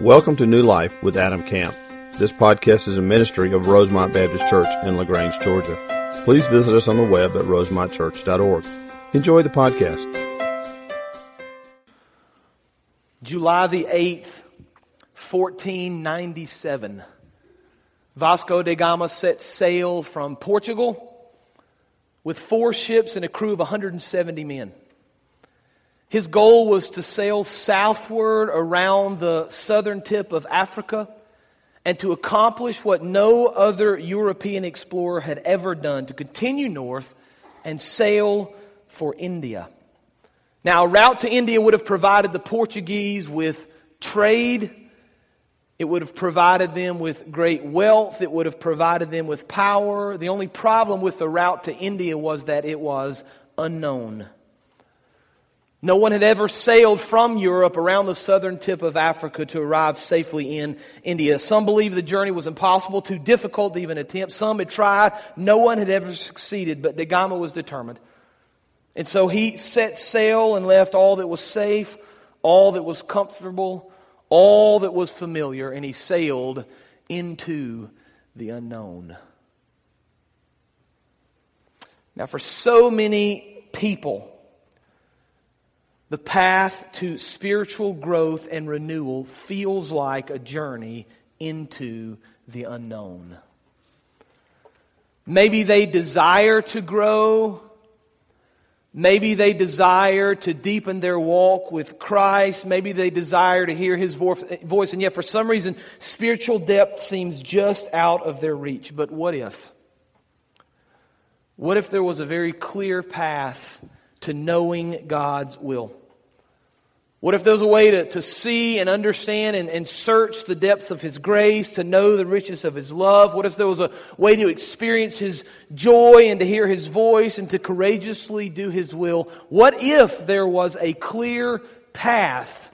Welcome to New Life with Adam Camp. This podcast is a ministry of Rosemont Baptist Church in LaGrange, Georgia. Please visit us on the web at rosemontchurch.org. Enjoy the podcast. July the 8th, 1497. Vasco da Gama set sail from Portugal with four ships and a crew of 170 men. His goal was to sail southward around the southern tip of Africa and to accomplish what no other European explorer had ever done to continue north and sail for India. Now, a route to India would have provided the Portuguese with trade. It would have provided them with great wealth. It would have provided them with power. The only problem with the route to India was that it was unknown. No one had ever sailed from Europe around the southern tip of Africa to arrive safely in India. Some believed the journey was impossible, too difficult to even attempt. Some had tried. No one had ever succeeded, but Da Gama was determined. And so he set sail and left all that was safe, all that was comfortable, all that was familiar, and he sailed into the unknown. Now, for so many people, the path to spiritual growth and renewal feels like a journey into the unknown. Maybe they desire to grow. Maybe they desire to deepen their walk with Christ. Maybe they desire to hear his voice. And yet, for some reason, spiritual depth seems just out of their reach. But what if? What if there was a very clear path to knowing God's will? What if there was a way to, to see and understand and, and search the depths of His grace, to know the richness of His love? What if there was a way to experience His joy and to hear His voice and to courageously do His will? What if there was a clear path?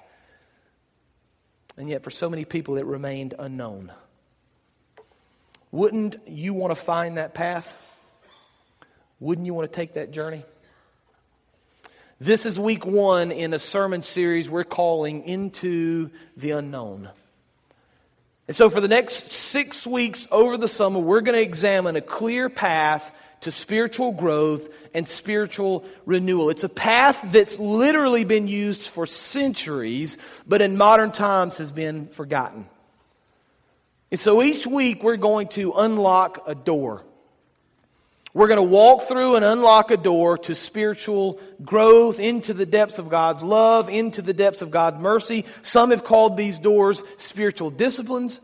And yet, for so many people, it remained unknown. Wouldn't you want to find that path? Wouldn't you want to take that journey? This is week one in a sermon series we're calling Into the Unknown. And so, for the next six weeks over the summer, we're going to examine a clear path to spiritual growth and spiritual renewal. It's a path that's literally been used for centuries, but in modern times has been forgotten. And so, each week, we're going to unlock a door. We're going to walk through and unlock a door to spiritual growth into the depths of God's love, into the depths of God's mercy. Some have called these doors spiritual disciplines.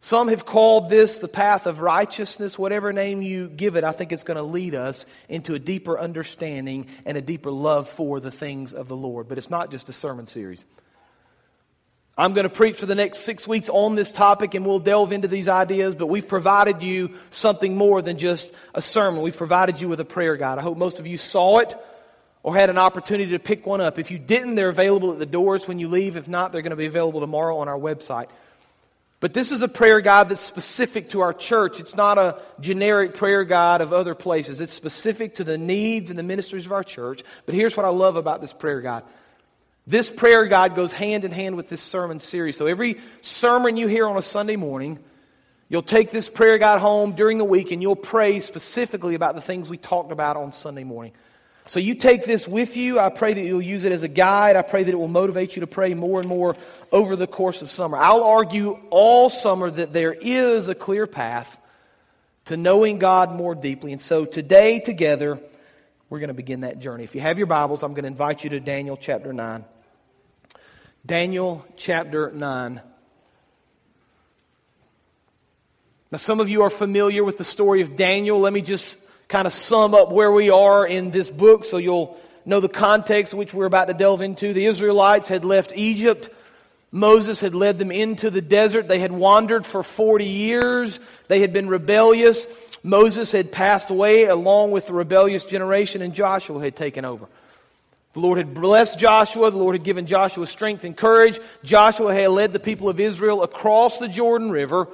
Some have called this the path of righteousness. Whatever name you give it, I think it's going to lead us into a deeper understanding and a deeper love for the things of the Lord. But it's not just a sermon series. I'm going to preach for the next six weeks on this topic and we'll delve into these ideas, but we've provided you something more than just a sermon. We've provided you with a prayer guide. I hope most of you saw it or had an opportunity to pick one up. If you didn't, they're available at the doors when you leave. If not, they're going to be available tomorrow on our website. But this is a prayer guide that's specific to our church. It's not a generic prayer guide of other places. It's specific to the needs and the ministries of our church. But here's what I love about this prayer guide this prayer guide goes hand in hand with this sermon series. So every sermon you hear on a Sunday morning, you'll take this prayer guide home during the week and you'll pray specifically about the things we talked about on Sunday morning. So you take this with you. I pray that you'll use it as a guide. I pray that it will motivate you to pray more and more over the course of summer. I'll argue all summer that there is a clear path to knowing God more deeply. And so today, together, we're going to begin that journey. If you have your Bibles, I'm going to invite you to Daniel chapter 9. Daniel chapter 9. Now, some of you are familiar with the story of Daniel. Let me just kind of sum up where we are in this book so you'll know the context which we're about to delve into. The Israelites had left Egypt. Moses had led them into the desert. They had wandered for 40 years. They had been rebellious. Moses had passed away along with the rebellious generation, and Joshua had taken over. The Lord had blessed Joshua. The Lord had given Joshua strength and courage. Joshua had led the people of Israel across the Jordan River.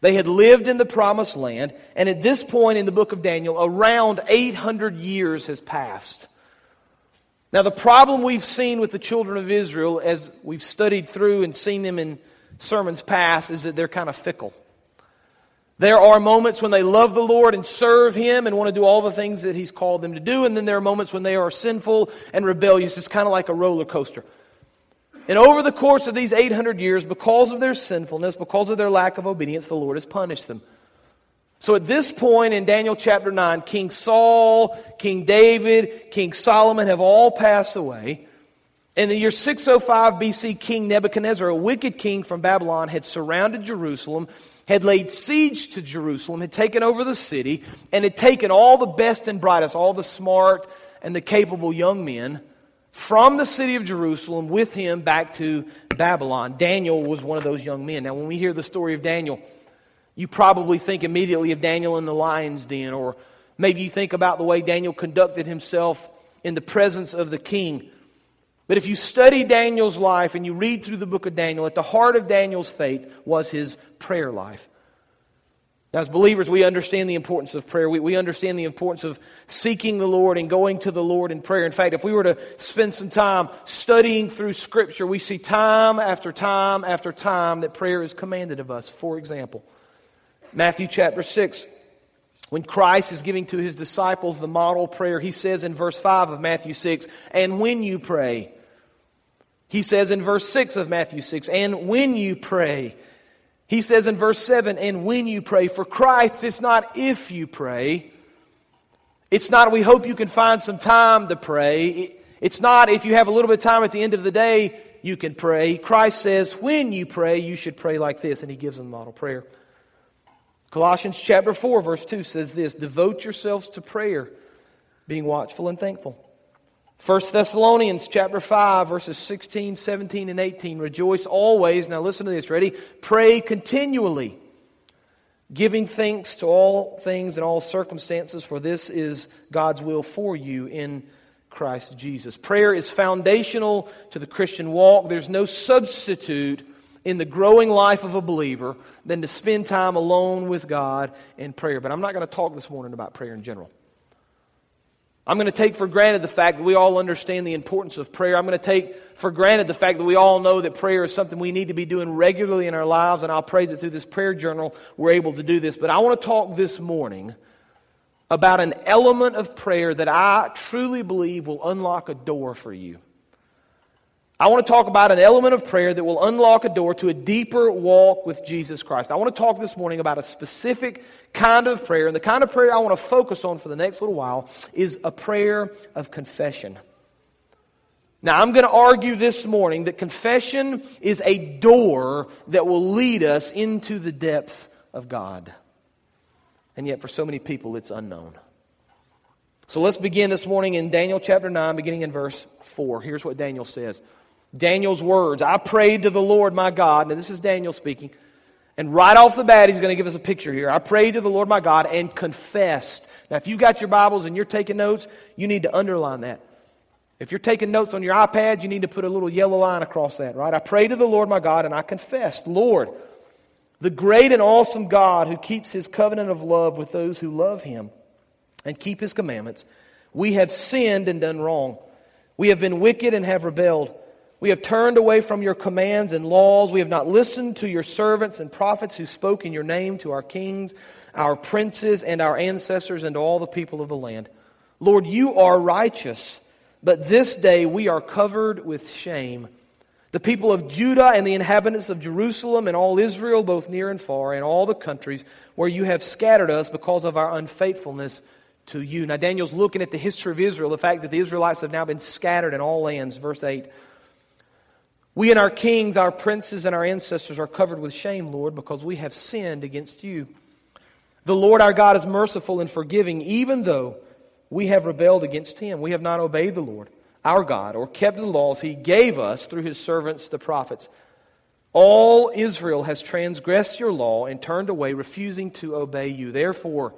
They had lived in the promised land. And at this point in the book of Daniel, around 800 years has passed. Now, the problem we've seen with the children of Israel as we've studied through and seen them in sermons past is that they're kind of fickle. There are moments when they love the Lord and serve Him and want to do all the things that He's called them to do, and then there are moments when they are sinful and rebellious. It's kind of like a roller coaster. And over the course of these 800 years, because of their sinfulness, because of their lack of obedience, the Lord has punished them. So at this point in Daniel chapter 9, King Saul, King David, King Solomon have all passed away. In the year 605 BC, King Nebuchadnezzar, a wicked king from Babylon, had surrounded Jerusalem, had laid siege to Jerusalem, had taken over the city, and had taken all the best and brightest, all the smart and the capable young men from the city of Jerusalem with him back to Babylon. Daniel was one of those young men. Now, when we hear the story of Daniel, you probably think immediately of Daniel in the lion's den, or maybe you think about the way Daniel conducted himself in the presence of the king. But if you study Daniel's life and you read through the book of Daniel, at the heart of Daniel's faith was his prayer life. As believers, we understand the importance of prayer. We, we understand the importance of seeking the Lord and going to the Lord in prayer. In fact, if we were to spend some time studying through Scripture, we see time after time after time that prayer is commanded of us. For example, Matthew chapter 6, when Christ is giving to his disciples the model prayer, he says in verse 5 of Matthew 6, and when you pray, he says in verse 6 of Matthew 6, and when you pray, he says in verse 7, and when you pray for Christ, it's not if you pray. It's not we hope you can find some time to pray. It's not if you have a little bit of time at the end of the day, you can pray. Christ says, when you pray, you should pray like this, and he gives them the model prayer. Colossians chapter 4, verse 2 says this Devote yourselves to prayer, being watchful and thankful. 1 Thessalonians chapter 5 verses 16, 17 and 18 rejoice always now listen to this ready pray continually giving thanks to all things and all circumstances for this is God's will for you in Christ Jesus. Prayer is foundational to the Christian walk. There's no substitute in the growing life of a believer than to spend time alone with God in prayer. But I'm not going to talk this morning about prayer in general. I'm going to take for granted the fact that we all understand the importance of prayer. I'm going to take for granted the fact that we all know that prayer is something we need to be doing regularly in our lives, and I'll pray that through this prayer journal we're able to do this. But I want to talk this morning about an element of prayer that I truly believe will unlock a door for you. I want to talk about an element of prayer that will unlock a door to a deeper walk with Jesus Christ. I want to talk this morning about a specific kind of prayer. And the kind of prayer I want to focus on for the next little while is a prayer of confession. Now, I'm going to argue this morning that confession is a door that will lead us into the depths of God. And yet, for so many people, it's unknown. So let's begin this morning in Daniel chapter 9, beginning in verse 4. Here's what Daniel says. Daniel's words. I prayed to the Lord my God. Now, this is Daniel speaking. And right off the bat, he's going to give us a picture here. I prayed to the Lord my God and confessed. Now, if you've got your Bibles and you're taking notes, you need to underline that. If you're taking notes on your iPad, you need to put a little yellow line across that, right? I prayed to the Lord my God and I confessed, Lord, the great and awesome God who keeps his covenant of love with those who love him and keep his commandments, we have sinned and done wrong. We have been wicked and have rebelled. We have turned away from your commands and laws. We have not listened to your servants and prophets who spoke in your name to our kings, our princes, and our ancestors, and to all the people of the land. Lord, you are righteous, but this day we are covered with shame. The people of Judah and the inhabitants of Jerusalem and all Israel, both near and far, and all the countries where you have scattered us because of our unfaithfulness to you. Now, Daniel's looking at the history of Israel, the fact that the Israelites have now been scattered in all lands. Verse 8. We and our kings, our princes, and our ancestors are covered with shame, Lord, because we have sinned against you. The Lord our God is merciful and forgiving, even though we have rebelled against him. We have not obeyed the Lord our God or kept the laws he gave us through his servants, the prophets. All Israel has transgressed your law and turned away, refusing to obey you. Therefore,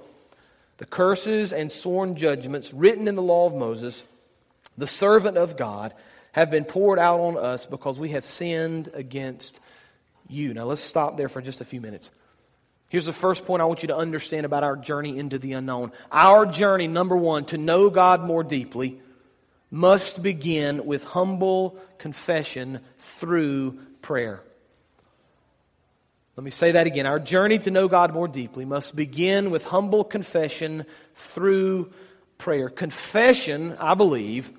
the curses and sworn judgments written in the law of Moses, the servant of God, have been poured out on us because we have sinned against you. Now, let's stop there for just a few minutes. Here's the first point I want you to understand about our journey into the unknown. Our journey, number one, to know God more deeply, must begin with humble confession through prayer. Let me say that again. Our journey to know God more deeply must begin with humble confession through prayer. Confession, I believe,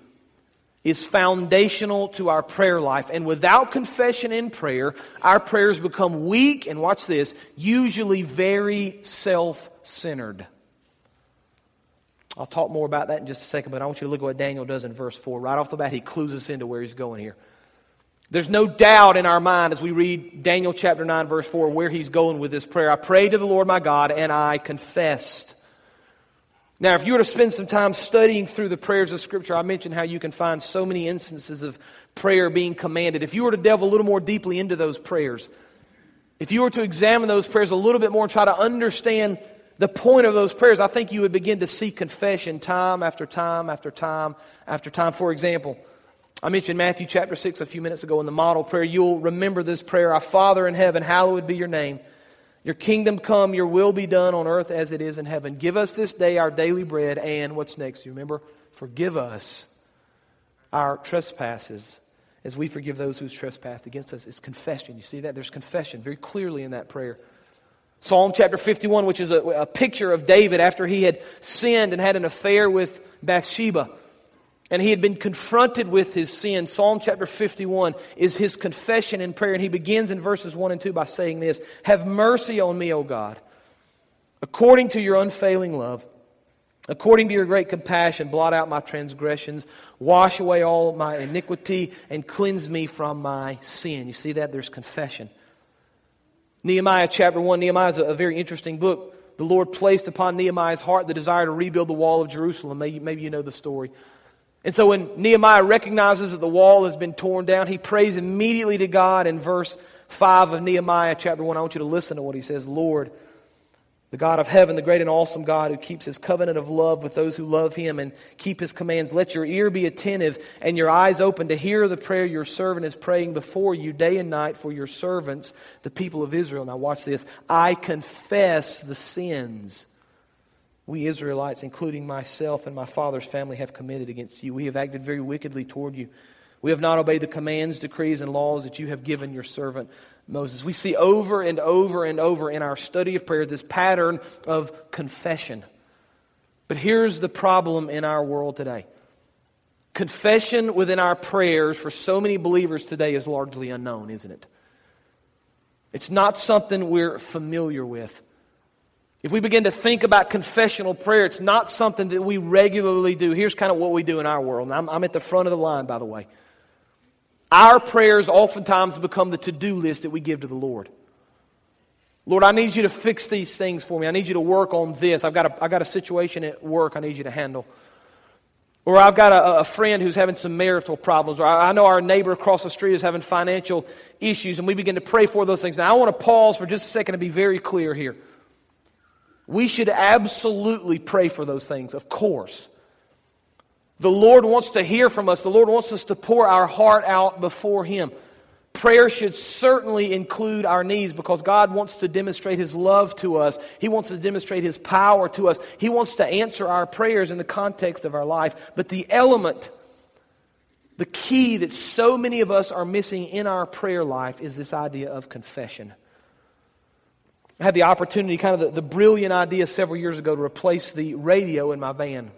is foundational to our prayer life. And without confession in prayer, our prayers become weak and watch this, usually very self centered. I'll talk more about that in just a second, but I want you to look at what Daniel does in verse 4. Right off the bat, he clues us into where he's going here. There's no doubt in our mind as we read Daniel chapter 9, verse 4, where he's going with this prayer. I prayed to the Lord my God, and I confessed. Now, if you were to spend some time studying through the prayers of Scripture, I mentioned how you can find so many instances of prayer being commanded. If you were to delve a little more deeply into those prayers, if you were to examine those prayers a little bit more and try to understand the point of those prayers, I think you would begin to see confession time after time after time after time. For example, I mentioned Matthew chapter 6 a few minutes ago in the model prayer. You'll remember this prayer Our Father in heaven, hallowed be your name. Your kingdom come, your will be done on earth as it is in heaven. Give us this day our daily bread, and what's next? You remember? Forgive us our trespasses as we forgive those who's trespassed against us. It's confession. You see that? There's confession very clearly in that prayer. Psalm chapter 51, which is a, a, picture of David after he had sinned and had an affair with Bathsheba. And he had been confronted with his sin. Psalm chapter 51 is his confession in prayer. And he begins in verses 1 and 2 by saying this Have mercy on me, O God, according to your unfailing love. According to your great compassion, blot out my transgressions, wash away all my iniquity, and cleanse me from my sin. You see that? There's confession. Nehemiah chapter 1, Nehemiah is a, very interesting book. The Lord placed upon Nehemiah's heart the desire to rebuild the wall of Jerusalem. Maybe, maybe you know the story. And so when Nehemiah recognizes that the wall has been torn down, he prays immediately to God in verse 5 of Nehemiah chapter 1. I want you to listen to what he says Lord, the God of heaven, the great and awesome God who keeps his covenant of love with those who love him and keep his commands. Let your ear be attentive and your eyes open to hear the prayer your servant is praying before you day and night for your servants, the people of Israel. Now, watch this. I confess the sins we Israelites, including myself and my father's family, have committed against you. We have acted very wickedly toward you. We have not obeyed the commands, decrees, and laws that you have given your servant Moses. We see over and over and over in our study of prayer this pattern of confession. But here's the problem in our world today confession within our prayers for so many believers today is largely unknown, isn't it? It's not something we're familiar with. If we begin to think about confessional prayer, it's not something that we regularly do. Here's kind of what we do in our world. I'm, I'm at the front of the line, by the way. Our prayers oftentimes become the to do list that we give to the Lord. Lord, I need you to fix these things for me. I need you to work on this. I've got a, I've got a situation at work I need you to handle. Or I've got a, a friend who's having some marital problems. Or I, I know our neighbor across the street is having financial issues, and we begin to pray for those things. Now, I want to pause for just a second to be very clear here. We should absolutely pray for those things, of course. The Lord wants to hear from us. The Lord wants us to pour our heart out before Him. Prayer should certainly include our needs because God wants to demonstrate His love to us. He wants to demonstrate His power to us. He wants to answer our prayers in the context of our life. But the element, the key that so many of us are missing in our prayer life is this idea of confession. I had the opportunity, kind of the, the brilliant idea several years ago to replace the radio in my van.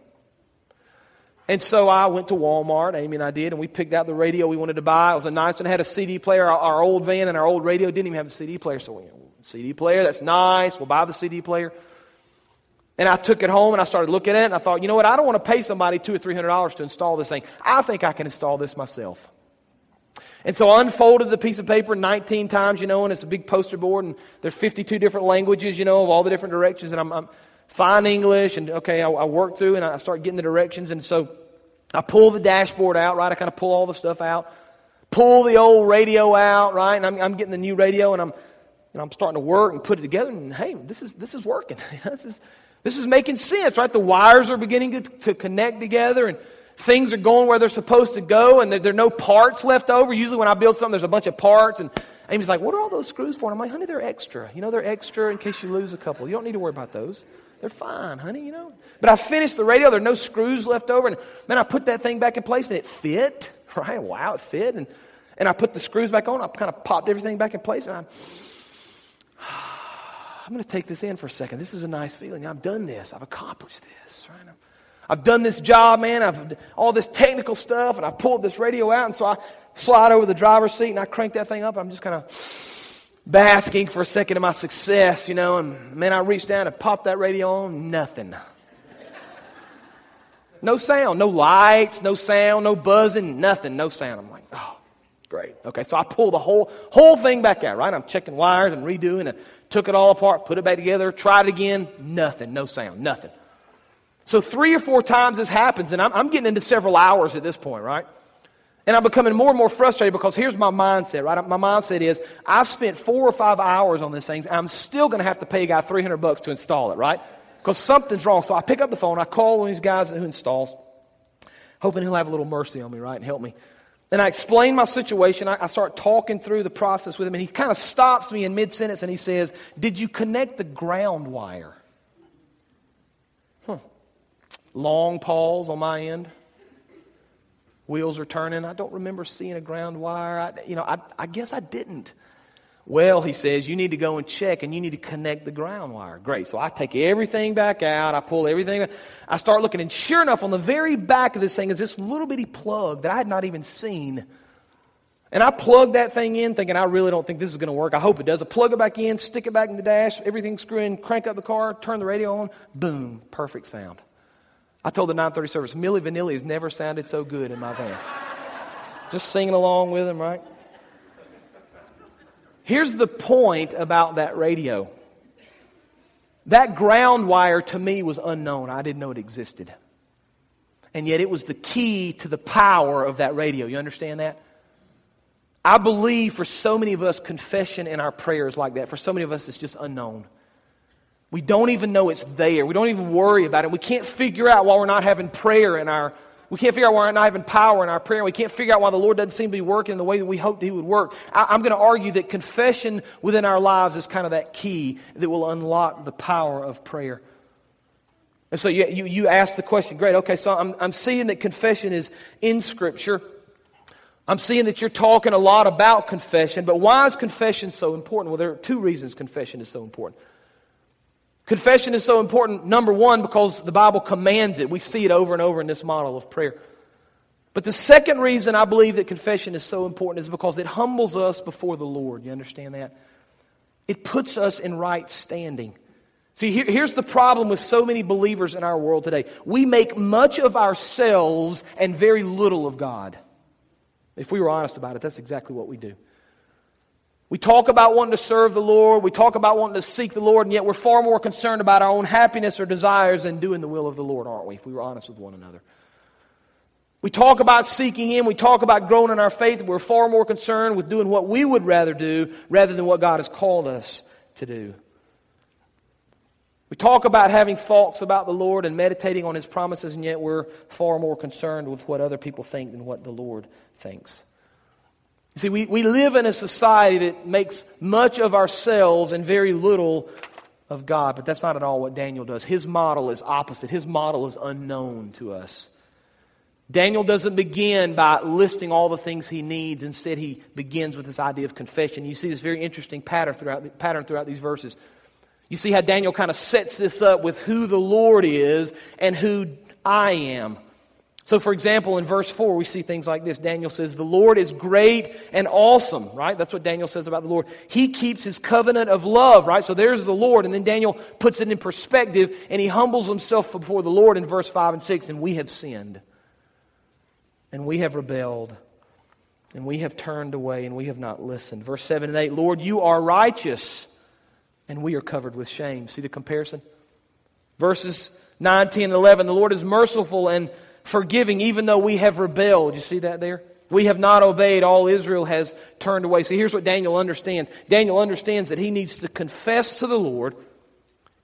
And so I went to Walmart, Amy and I did, and we picked out the radio we wanted to buy. It was a nice one, had a CD player. Our, our old van and our old radio didn't even have a CD player. So, we, CD player, that's nice. We'll buy the CD player. And I took it home and I started looking at it and I thought, you know what? I don't want to pay somebody two or three hundred dollars to install this thing. I think I can install this myself. And so I unfolded the piece of paper 19 times, you know, and it's a big poster board, and there's 52 different languages, you know, of all the different directions. And I'm, I'm fine English, and okay, I, I work through and I start getting the directions. And so I pull the dashboard out, right? I kind of pull all the stuff out, pull the old radio out, right? And I'm, I'm getting the new radio, and I'm, and I'm starting to work and put it together. And hey, this is this is working. this is this is making sense, right? The wires are beginning to, to connect together, and things are going where they're supposed to go, and there, there are no parts left over. Usually, when I build something, there's a bunch of parts, and Amy's like, "What are all those screws for?" And I'm like, "Honey, they're extra. You know, they're extra in case you lose a couple. You don't need to worry about those." They're fine, honey, you know. But I finished the radio. There are no screws left over. And man, I put that thing back in place and it fit, right? Wow, it fit. And, and I put the screws back on. I kind of popped everything back in place. And I'm, I'm going to take this in for a second. This is a nice feeling. I've done this. I've accomplished this, right? I've done this job, man. I've all this technical stuff, and I pulled this radio out, and so I slide over the driver's seat and I crank that thing up. I'm just kind of basking for a second of my success, you know. And man, I reach down and pop that radio on. Nothing. No sound, no lights, no sound, no buzzing, nothing, no sound. I'm like, oh, great. Okay, so I pull the whole whole thing back out. Right, I'm checking wires and redoing it. Took it all apart, put it back together, tried it again. Nothing, no sound, nothing. So three or four times this happens, and I'm, I'm getting into several hours at this point, right? And I'm becoming more and more frustrated because here's my mindset, right? My mindset is I've spent four or five hours on this thing. I'm still going to have to pay a guy 300 bucks to install it, right? Because something's wrong. So I pick up the phone, I call one of these guys who installs, hoping he'll have a little mercy on me, right, and help me. And I explain my situation. I, I start talking through the process with him, and he kind of stops me in mid sentence and he says, Did you connect the ground wire? Long pause on my end. Wheels are turning. I don't remember seeing a ground wire. I, you know, I, I guess I didn't. Well, he says, you need to go and check and you need to connect the ground wire. Great. So I take everything back out. I pull everything. I start looking, and sure enough, on the very back of this thing is this little bitty plug that I had not even seen. And I plug that thing in thinking, I really don't think this is going to work. I hope it does. I plug it back in, stick it back in the dash, everything screw in, crank up the car, turn the radio on. Boom. Perfect sound. I told the 930 service, Milli Vanilli has never sounded so good in my van. Just singing along with him, right? Here's the point about that radio. That ground wire to me was unknown. I didn't know it existed. And yet it was the key to the power of that radio. You understand that? I believe for so many of us, confession in our prayers like that, for so many of us, it's just unknown. We don't even know it's there. We don't even worry about it. We can't figure out why we're not having prayer in our we can't figure out why we're not having power in our prayer. We can't figure out why the Lord doesn't seem to be working in the way that we hoped He would work. I, am going to argue that confession within our lives is kind of that key that will unlock the power of prayer. And so you, you, you ask the question, great, okay, so I'm, I'm seeing that confession is in Scripture. I'm seeing that you're talking a lot about confession, but why is confession so important? Well, there are two reasons confession is so important. Confession is so important, number one, because the Bible commands it. We see it over and over in this model of prayer. But the second reason I believe that confession is so important is because it humbles us before the Lord. You understand that? It puts us in right standing. See, here, here's the problem with so many believers in our world today. We make much of ourselves and very little of God. If we were honest about it, that's exactly what we do. We talk about wanting to serve the Lord. We talk about wanting to seek the Lord, and yet we're far more concerned about our own happiness or desires than doing the will of the Lord, aren't we, if we were honest with one another? We talk about seeking Him. We talk about growing in our faith. We're far more concerned with doing what we would rather do rather than what God has called us to do. We talk about having thoughts about the Lord and meditating on His promises, and yet we're far more concerned with what other people think than what the Lord thinks. You see, we, we live in a society that makes much of ourselves and very little of God, but that's not at all what Daniel does. His model is opposite, his model is unknown to us. Daniel doesn't begin by listing all the things he needs. Instead, he begins with this idea of confession. You see this very interesting pattern throughout, pattern throughout these verses. You see how Daniel kind of sets this up with who the Lord is and who I am. So, for example, in verse 4, we see things like this. Daniel says, The Lord is great and awesome, right? That's what Daniel says about the Lord. He keeps his covenant of love, right? So there's the Lord. And then Daniel puts it in perspective and he humbles himself before the Lord in verse 5 and 6. And we have sinned, and we have rebelled, and we have turned away, and we have not listened. Verse 7 and 8, Lord, you are righteous, and we are covered with shame. See the comparison? Verses 9, 10, and 11, the Lord is merciful and forgiving even though we have rebelled. You see that there? We have not obeyed. All Israel has turned away. See, here's what Daniel understands Daniel understands that he needs to confess to the Lord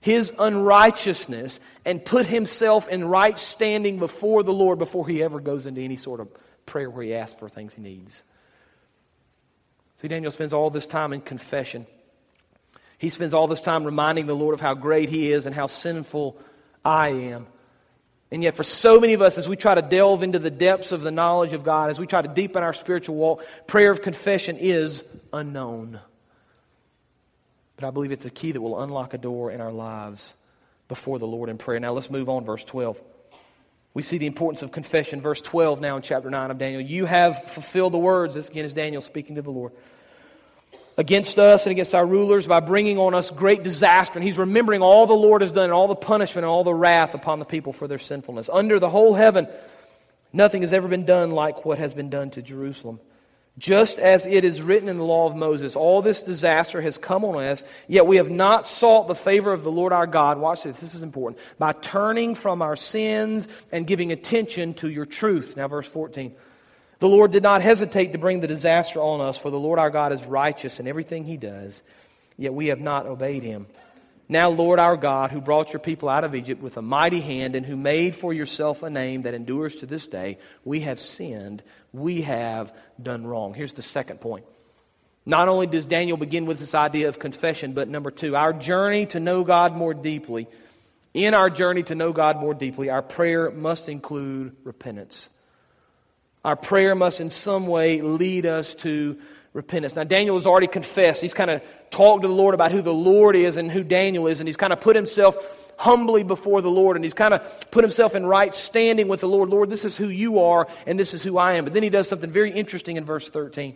his unrighteousness and put himself in right standing before the Lord before he ever goes into any sort of prayer where he asks for things he needs. See, Daniel spends all this time in confession. He spends all this time reminding the Lord of how great He is and how sinful I am. And yet, for so many of us, as we try to delve into the depths of the knowledge of God, as we try to deepen our spiritual walk, prayer of confession is unknown. But I believe it's a key that will unlock a door in our lives before the Lord in prayer. Now, let's move on, verse 12. We see the importance of confession. Verse 12 now in chapter 9 of Daniel. You have fulfilled the words. This again is Daniel speaking to the Lord against us and against our rulers by bringing on us great disaster. And he's remembering all the Lord has done and all the punishment and all the wrath upon the people for their sinfulness. Under the whole heaven, nothing has ever been done like what has been done to Jerusalem. Just as it is written in the law of Moses, all this disaster has come on us, yet we have not sought the favor of the Lord our God. Watch this, this is important. By turning from our sins and giving attention to your truth. Now, verse 14. The Lord did not hesitate to bring the disaster on us, for the Lord our God is righteous in everything he does, yet we have not obeyed him. Now, Lord our God, who brought your people out of Egypt with a mighty hand and who made for yourself a name that endures to this day, we have sinned. We have done wrong. Here's the second point. Not only does Daniel begin with this idea of confession, but number two, our journey to know God more deeply. In our journey to know God more deeply, our prayer must include repentance. Our prayer must in some way lead us to repentance. Now, Daniel has already confessed. He's kind of talked to the Lord about who the Lord is and who Daniel is, and he's kind of put himself humbly before the Lord, and he's kind of put himself in right standing with the Lord. Lord, this is who you are, and this is who I am. But then he does something very interesting in verse 13.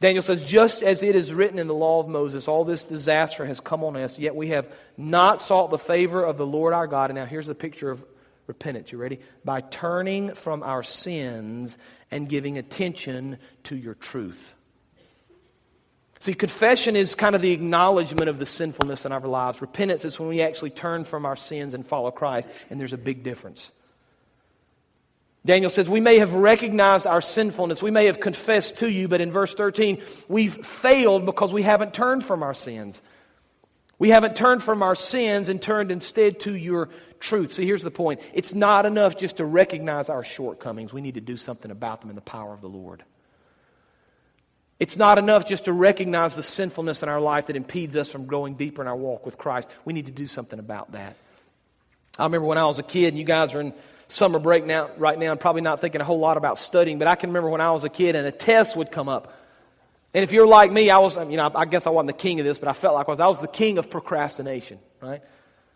Daniel says, Just as it is written in the law of Moses, all this disaster has come on us, yet we have not sought the favor of the Lord our God. And now here's the picture of repentance. You ready? By turning from our sins and giving attention to your truth. See, confession is kind of the acknowledgement of the sinfulness in our lives. Repentance is when we actually turn from our sins and follow Christ, and there's a big difference. Daniel says, We may have recognized our sinfulness, we may have confessed to you, but in verse 13, we've failed because we haven't turned from our sins. We haven't turned from our sins and turned instead to your truth. So here's the point it's not enough just to recognize our shortcomings, we need to do something about them in the power of the Lord. It's not enough just to recognize the sinfulness in our life that impedes us from growing deeper in our walk with Christ. We need to do something about that. I remember when I was a kid, and you guys are in summer break now, right now, and probably not thinking a whole lot about studying, but I can remember when I was a kid and a test would come up. And if you're like me, I was, you know, I guess I wasn't the king of this, but I felt like I was. I was the king of procrastination, right?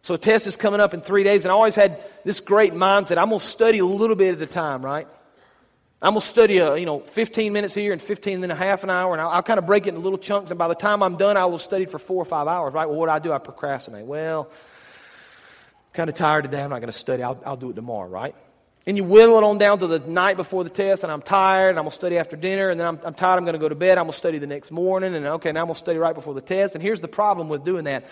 So a test is coming up in three days, and I always had this great mindset. I'm going to study a little bit at a time, right? I'm going to study, a, you know, 15 minutes here and 15 and a half an hour, and I'll, I'll kind of break it into little chunks, and by the time I'm done, I will study for four or five hours, right? Well, what do I do? I procrastinate. Well, kind of tired today. I'm not going to study. I'll, I'll do it tomorrow, right? And you whittle it on down to the night before the test, and I'm tired, and I'm going to study after dinner, and then I'm, I'm tired, I'm going to go to bed, I'm going to study the next morning, and okay, now I'm going to study right before the test. And here's the problem with doing that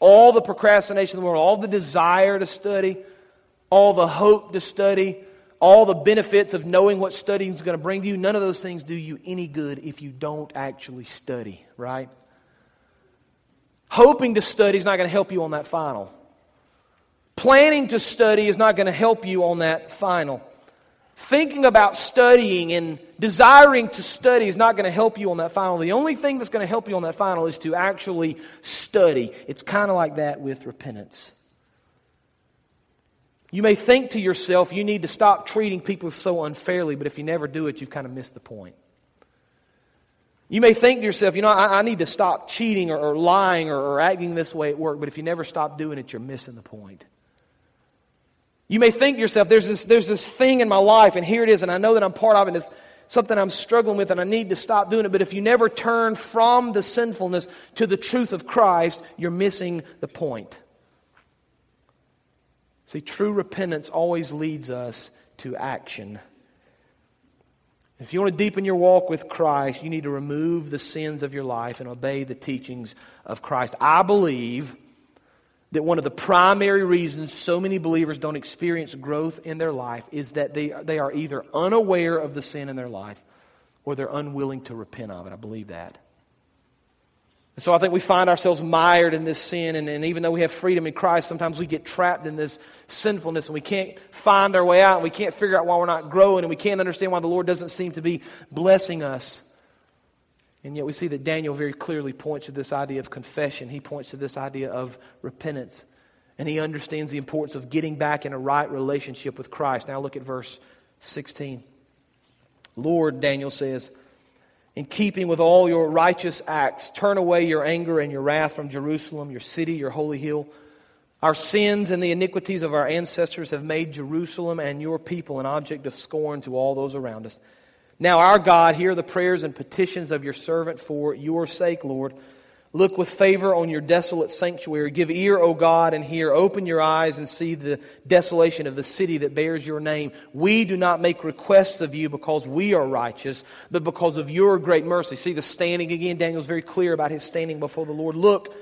all the procrastination in the world, all the desire to study, all the hope to study, all the benefits of knowing what studying is going to bring to you, none of those things do you any good if you don't actually study, right? Hoping to study is not going to help you on that final. Planning to study is not going to help you on that final. Thinking about studying and desiring to study is not going to help you on that final. The only thing that's going to help you on that final is to actually study. It's kind of like that with repentance. You may think to yourself, you need to stop treating people so unfairly, but if you never do it, you've kind of missed the point. You may think to yourself, you know, I, I need to stop cheating or, or lying or, or acting this way at work, but if you never stop doing it, you're missing the point. You may think to yourself, there's this, there's this thing in my life, and here it is, and I know that I'm part of it, and it's something I'm struggling with, and I need to stop doing it. But if you never turn from the sinfulness to the truth of Christ, you're missing the point. See, true repentance always leads us to action. If you want to deepen your walk with Christ, you need to remove the sins of your life and obey the teachings of Christ. I believe that one of the primary reasons so many believers don't experience growth in their life is that they, they are either unaware of the sin in their life or they're unwilling to repent of it. I believe that. And so I think we find ourselves mired in this sin, and, and even though we have freedom in Christ, sometimes we get trapped in this sinfulness and we can't find our way out, and we can't figure out why we're not growing, and we can't understand why the Lord doesn't seem to be blessing us. And yet we see that Daniel very clearly points to this idea of confession. He points to this idea of repentance. And he understands the importance of getting back in a right relationship with Christ. Now look at verse 16. Lord, Daniel says, in keeping with all your righteous acts, turn away your anger and your wrath from Jerusalem, your city, your holy hill. Our sins and the iniquities of our ancestors have made Jerusalem and your people an object of scorn to all those around us. Now, our God, hear the prayers and petitions of your servant for your sake, Lord. Look with favor on your desolate sanctuary. Give ear, O God, and hear. Open your eyes and see the desolation of the city that bears your name. We do not make requests of you because we are righteous, but because of your great mercy. See the standing again. Daniel's very clear about his standing before the Lord. Look,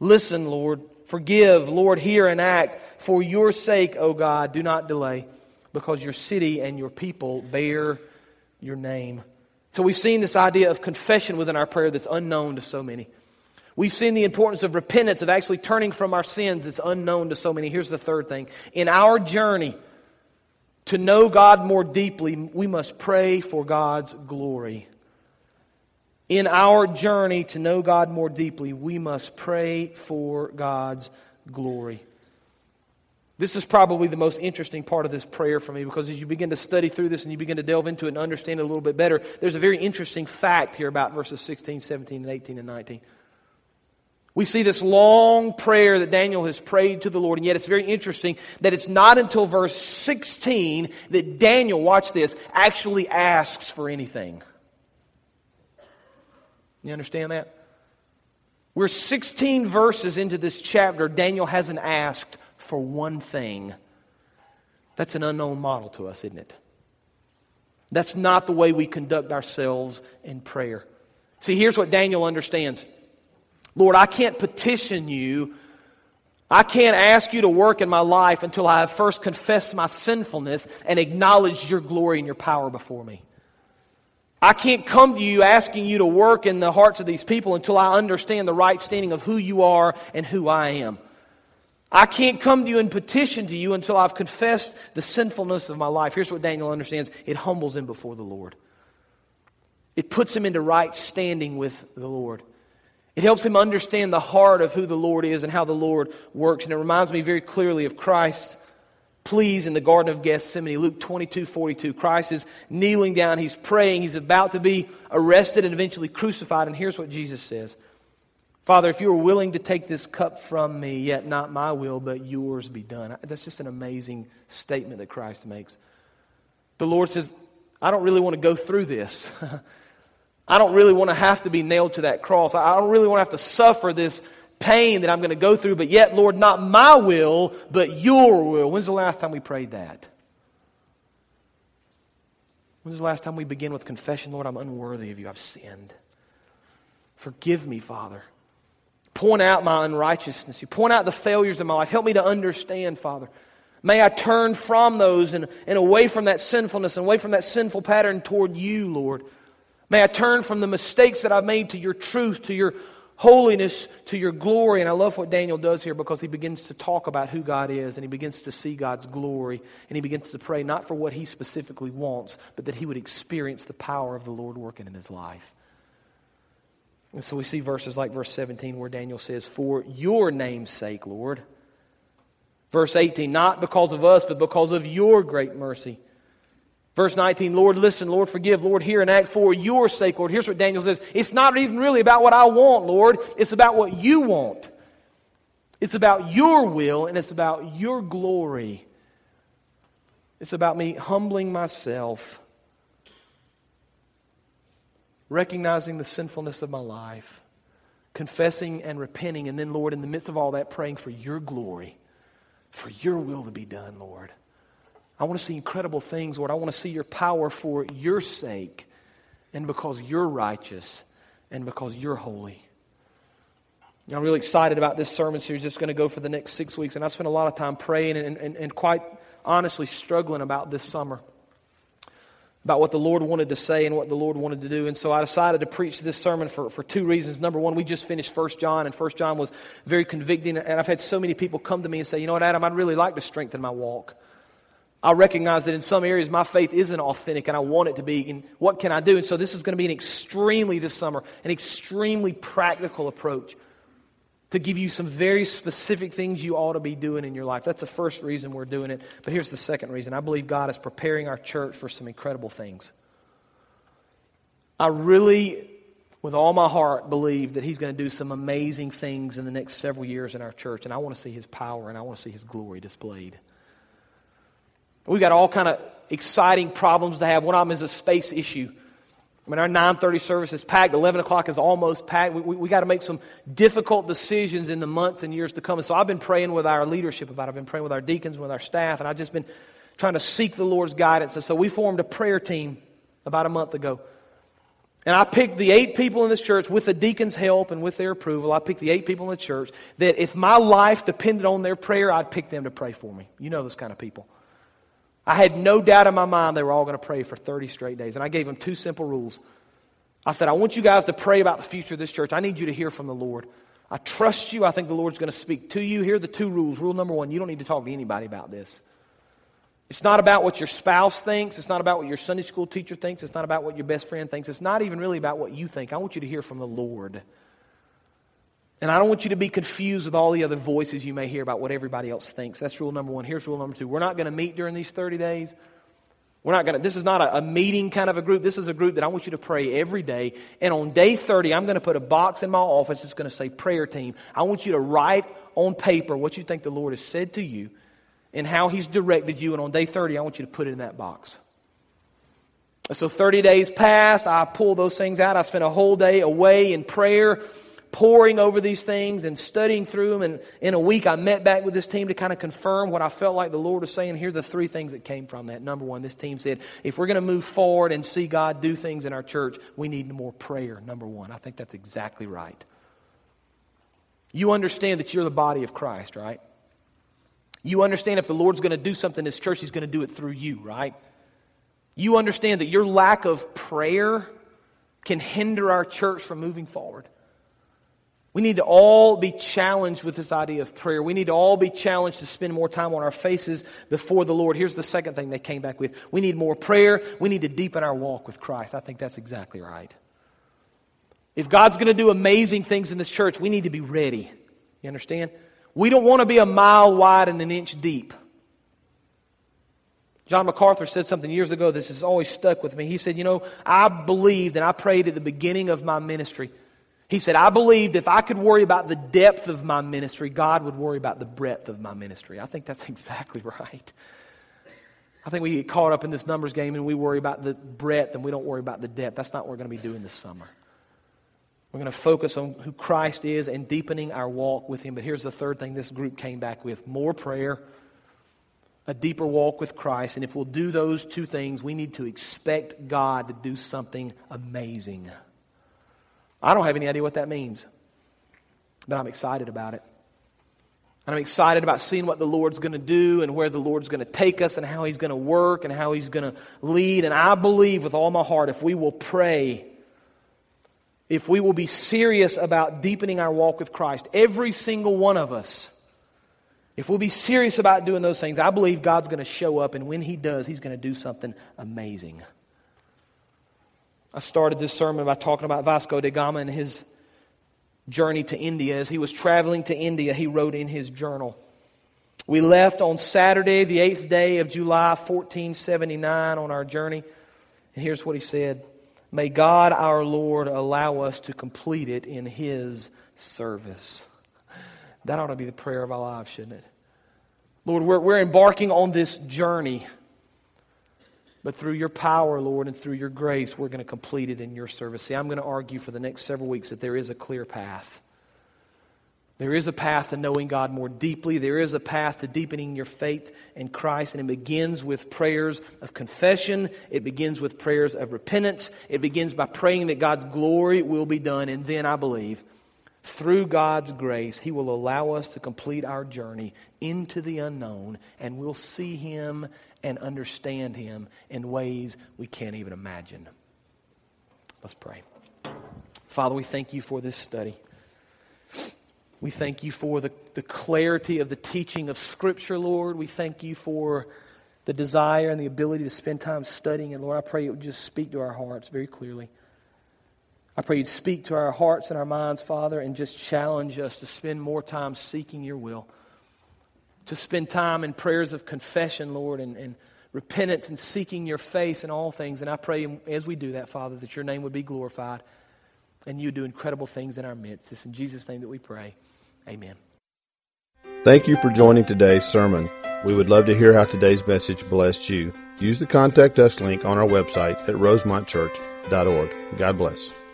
listen, Lord. Forgive, Lord, hear and act. For your sake, O God, do not delay, because your city and your people bear your name. So we've seen this idea of confession within our prayer that's unknown to so many. We've seen the importance of repentance, of actually turning from our sins that's unknown to so many. Here's the third thing. In our journey to know God more deeply, we must pray for God's glory. In our journey to know God more deeply, we must pray for God's glory. This is probably the most interesting part of this prayer for me because as you begin to study through this and you begin to delve into it and understand it a little bit better, there's a very interesting fact here about verses 16, 17, and 18 and 19. We see this long prayer that Daniel has prayed to the Lord, and yet it's very interesting that it's not until verse 16 that Daniel, watch this, actually asks for anything. You understand that? We're 16 verses into this chapter. Daniel hasn't asked for one thing. That's an unknown model to us, isn't it? That's not the way we conduct ourselves in prayer. See, here's what Daniel understands Lord, I can't petition you. I can't ask you to work in my life until I have first confessed my sinfulness and acknowledged your glory and your power before me. I can't come to you asking you to work in the hearts of these people until I understand the right standing of who you are and who I am. I can't come to you and petition to you until I've confessed the sinfulness of my life. Here's what Daniel understands it humbles him before the Lord, it puts him into right standing with the Lord. It helps him understand the heart of who the Lord is and how the Lord works. And it reminds me very clearly of Christ's pleas in the Garden of Gethsemane. Luke 22 42. Christ is kneeling down. He's praying. He's about to be arrested and eventually crucified. And here's what Jesus says Father, if you are willing to take this cup from me, yet not my will, but yours be done. That's just an amazing statement that Christ makes. The Lord says, I don't really want to go through this. I don't really want to have to be nailed to that cross. I don't really want to have to suffer this pain that I'm going to go through, but yet, Lord, not my will, but your will. When's the last time we prayed that? When's the last time we begin with confession, Lord, I'm unworthy of you. I've sinned. Forgive me, Father. Point out my unrighteousness. You point out the failures of my life. Help me to understand, Father. May I turn from those and, and away from that sinfulness and away from that sinful pattern toward you, Lord. May I turn from the mistakes that I've made to your truth, to your holiness, to your glory. And I love what Daniel does here because he begins to talk about who God is and he begins to see God's glory and he begins to pray not for what he specifically wants, but that he would experience the power of the Lord working in his life. And so we see verses like verse 17 where Daniel says, For your name's sake, Lord. Verse 18, not because of us, but because of your great mercy. Verse 19, Lord, listen, Lord, forgive, Lord, hear and act for your sake, Lord. Here's what Daniel says It's not even really about what I want, Lord. It's about what you want. It's about your will and it's about your glory. It's about me humbling myself, recognizing the sinfulness of my life, confessing and repenting, and then, Lord, in the midst of all that, praying for your glory, for your will to be done, Lord. I want to see incredible things, Lord. I want to see your power for your sake and because you're righteous and because you're holy. I'm really excited about this sermon series that's going to go for the next six weeks. And I spent a lot of time praying and, and, and quite honestly struggling about this summer, about what the Lord wanted to say and what the Lord wanted to do. And so I decided to preach this sermon for, for two reasons. Number one, we just finished First John, and First John was very convicting. And I've had so many people come to me and say, you know what, Adam, I'd really like to strengthen my walk. I recognize that in some areas my faith isn't authentic and I want it to be. And what can I do? And so this is going to be an extremely, this summer, an extremely practical approach to give you some very specific things you ought to be doing in your life. That's the first reason we're doing it. But here's the second reason I believe God is preparing our church for some incredible things. I really, with all my heart, believe that He's going to do some amazing things in the next several years in our church. And I want to see His power and I want to see His glory displayed. We've got all kind of exciting problems to have. One of them is a space issue. I mean, our 9.30 service is packed. 11 o'clock is almost packed. We, we, we got to make some difficult decisions in the months and years to come. And so I've been praying with our leadership about it. I've been praying with our deacons, with our staff, and I've just been trying to seek the Lord's guidance. And so we formed a prayer team about a month ago. And I picked the eight people in this church with the deacon's help and with their approval. I picked the eight people in the church that if my life depended on their prayer, I'd pick them to pray for me. You know those kind of people. I had no doubt in my mind they were all going to pray for 30 straight days. And I gave them two simple rules. I said, I want you guys to pray about the future of this church. I need you to hear from the Lord. I trust you. I think the Lord's going to speak to you. Here are the two rules. Rule number one you don't need to talk to anybody about this. It's not about what your spouse thinks. It's not about what your Sunday school teacher thinks. It's not about what your best friend thinks. It's not even really about what you think. I want you to hear from the Lord. And I don't want you to be confused with all the other voices you may hear about what everybody else thinks. That's rule number one. Here's rule number two. We're not going to meet during these 30 days. We're not going to, this is not a, a, meeting kind of a group. This is a group that I want you to pray every day. And on day 30, I'm going to put a box in my office that's going to say prayer team. I want you to write on paper what you think the Lord has said to you and how He's directed you. And on day 30, I want you to put it in that box. So 30 days passed. I pulled those things out. I spent a whole day away in prayer poring over these things and studying through them. And in a week, I met back with this team to kind of confirm what I felt like the Lord was saying. Here are the three things that came from that. Number one, this team said, if we're going to move forward and see God do things in our church, we need more prayer. Number one. I think that's exactly right. You understand that you're the body of Christ, right? You understand if the Lord's going to do something in this church, He's going to do it through you, right? You understand that your lack of prayer can hinder our church from moving forward. We need to all be challenged with this idea of prayer. We need to all be challenged to spend more time on our faces before the Lord. Here's the second thing they came back with we need more prayer. We need to deepen our walk with Christ. I think that's exactly right. If God's going to do amazing things in this church, we need to be ready. You understand? We don't want to be a mile wide and an inch deep. John MacArthur said something years ago. This has always stuck with me. He said, You know, I believed and I prayed at the beginning of my ministry he said, I believed if I could worry about the depth of my ministry, God would worry about the breadth of my ministry. I think that's exactly right. I think we get caught up in this numbers game and we worry about the breadth and we don't worry about the depth. That's not what we're going to be doing this summer. We're going to focus on who Christ is and deepening our walk with Him. But here's the third thing this group came back with more prayer, a deeper walk with Christ. And if we'll do those two things, we need to expect God to do something amazing. I don't have any idea what that means, but I'm excited about it. And I'm excited about seeing what the Lord's going to do and where the Lord's going to take us and how He's going to work and how He's going to lead. And I believe with all my heart if we will pray, if we will be serious about deepening our walk with Christ, every single one of us, if we'll be serious about doing those things, I believe God's going to show up. And when He does, He's going to do something amazing. I started this sermon by talking about Vasco da Gama and his journey to India. As he was traveling to India, he wrote in his journal. We left on Saturday, the eighth day of July, 1479, on our journey. And here's what he said May God our Lord allow us to complete it in his service. That ought to be the prayer of our lives, shouldn't it? Lord, we're, we're embarking on this journey. But through your power, Lord, and through your grace, we're going to complete it in your service. See, I'm going to argue for the next several weeks that there is a clear path. There is a path to knowing God more deeply. There is a path to deepening your faith in Christ. And it begins with prayers of confession. It begins with prayers of repentance. It begins by praying that God's glory will be done. And then I believe, through God's grace, He will allow us to complete our journey into the unknown. And we'll see Him and understand Him in ways we can't even imagine. Let's pray. Father, we thank you for this study. We thank you for the, the clarity of the teaching of Scripture, Lord. We thank you for the desire and the ability to spend time studying. And Lord, I pray it would just speak to our hearts very clearly. I pray you'd speak to our hearts and our minds, Father, and just challenge us to spend more time seeking your will, to spend time in prayers of confession, Lord, and, and repentance and seeking your face in all things. And I pray as we do that, Father, that your name would be glorified and you do incredible things in our midst. It's in Jesus' name that we pray. Amen. Thank you for joining today's sermon. We would love to hear how today's message blessed you. Use the contact us link on our website at rosemontchurch.org. God bless.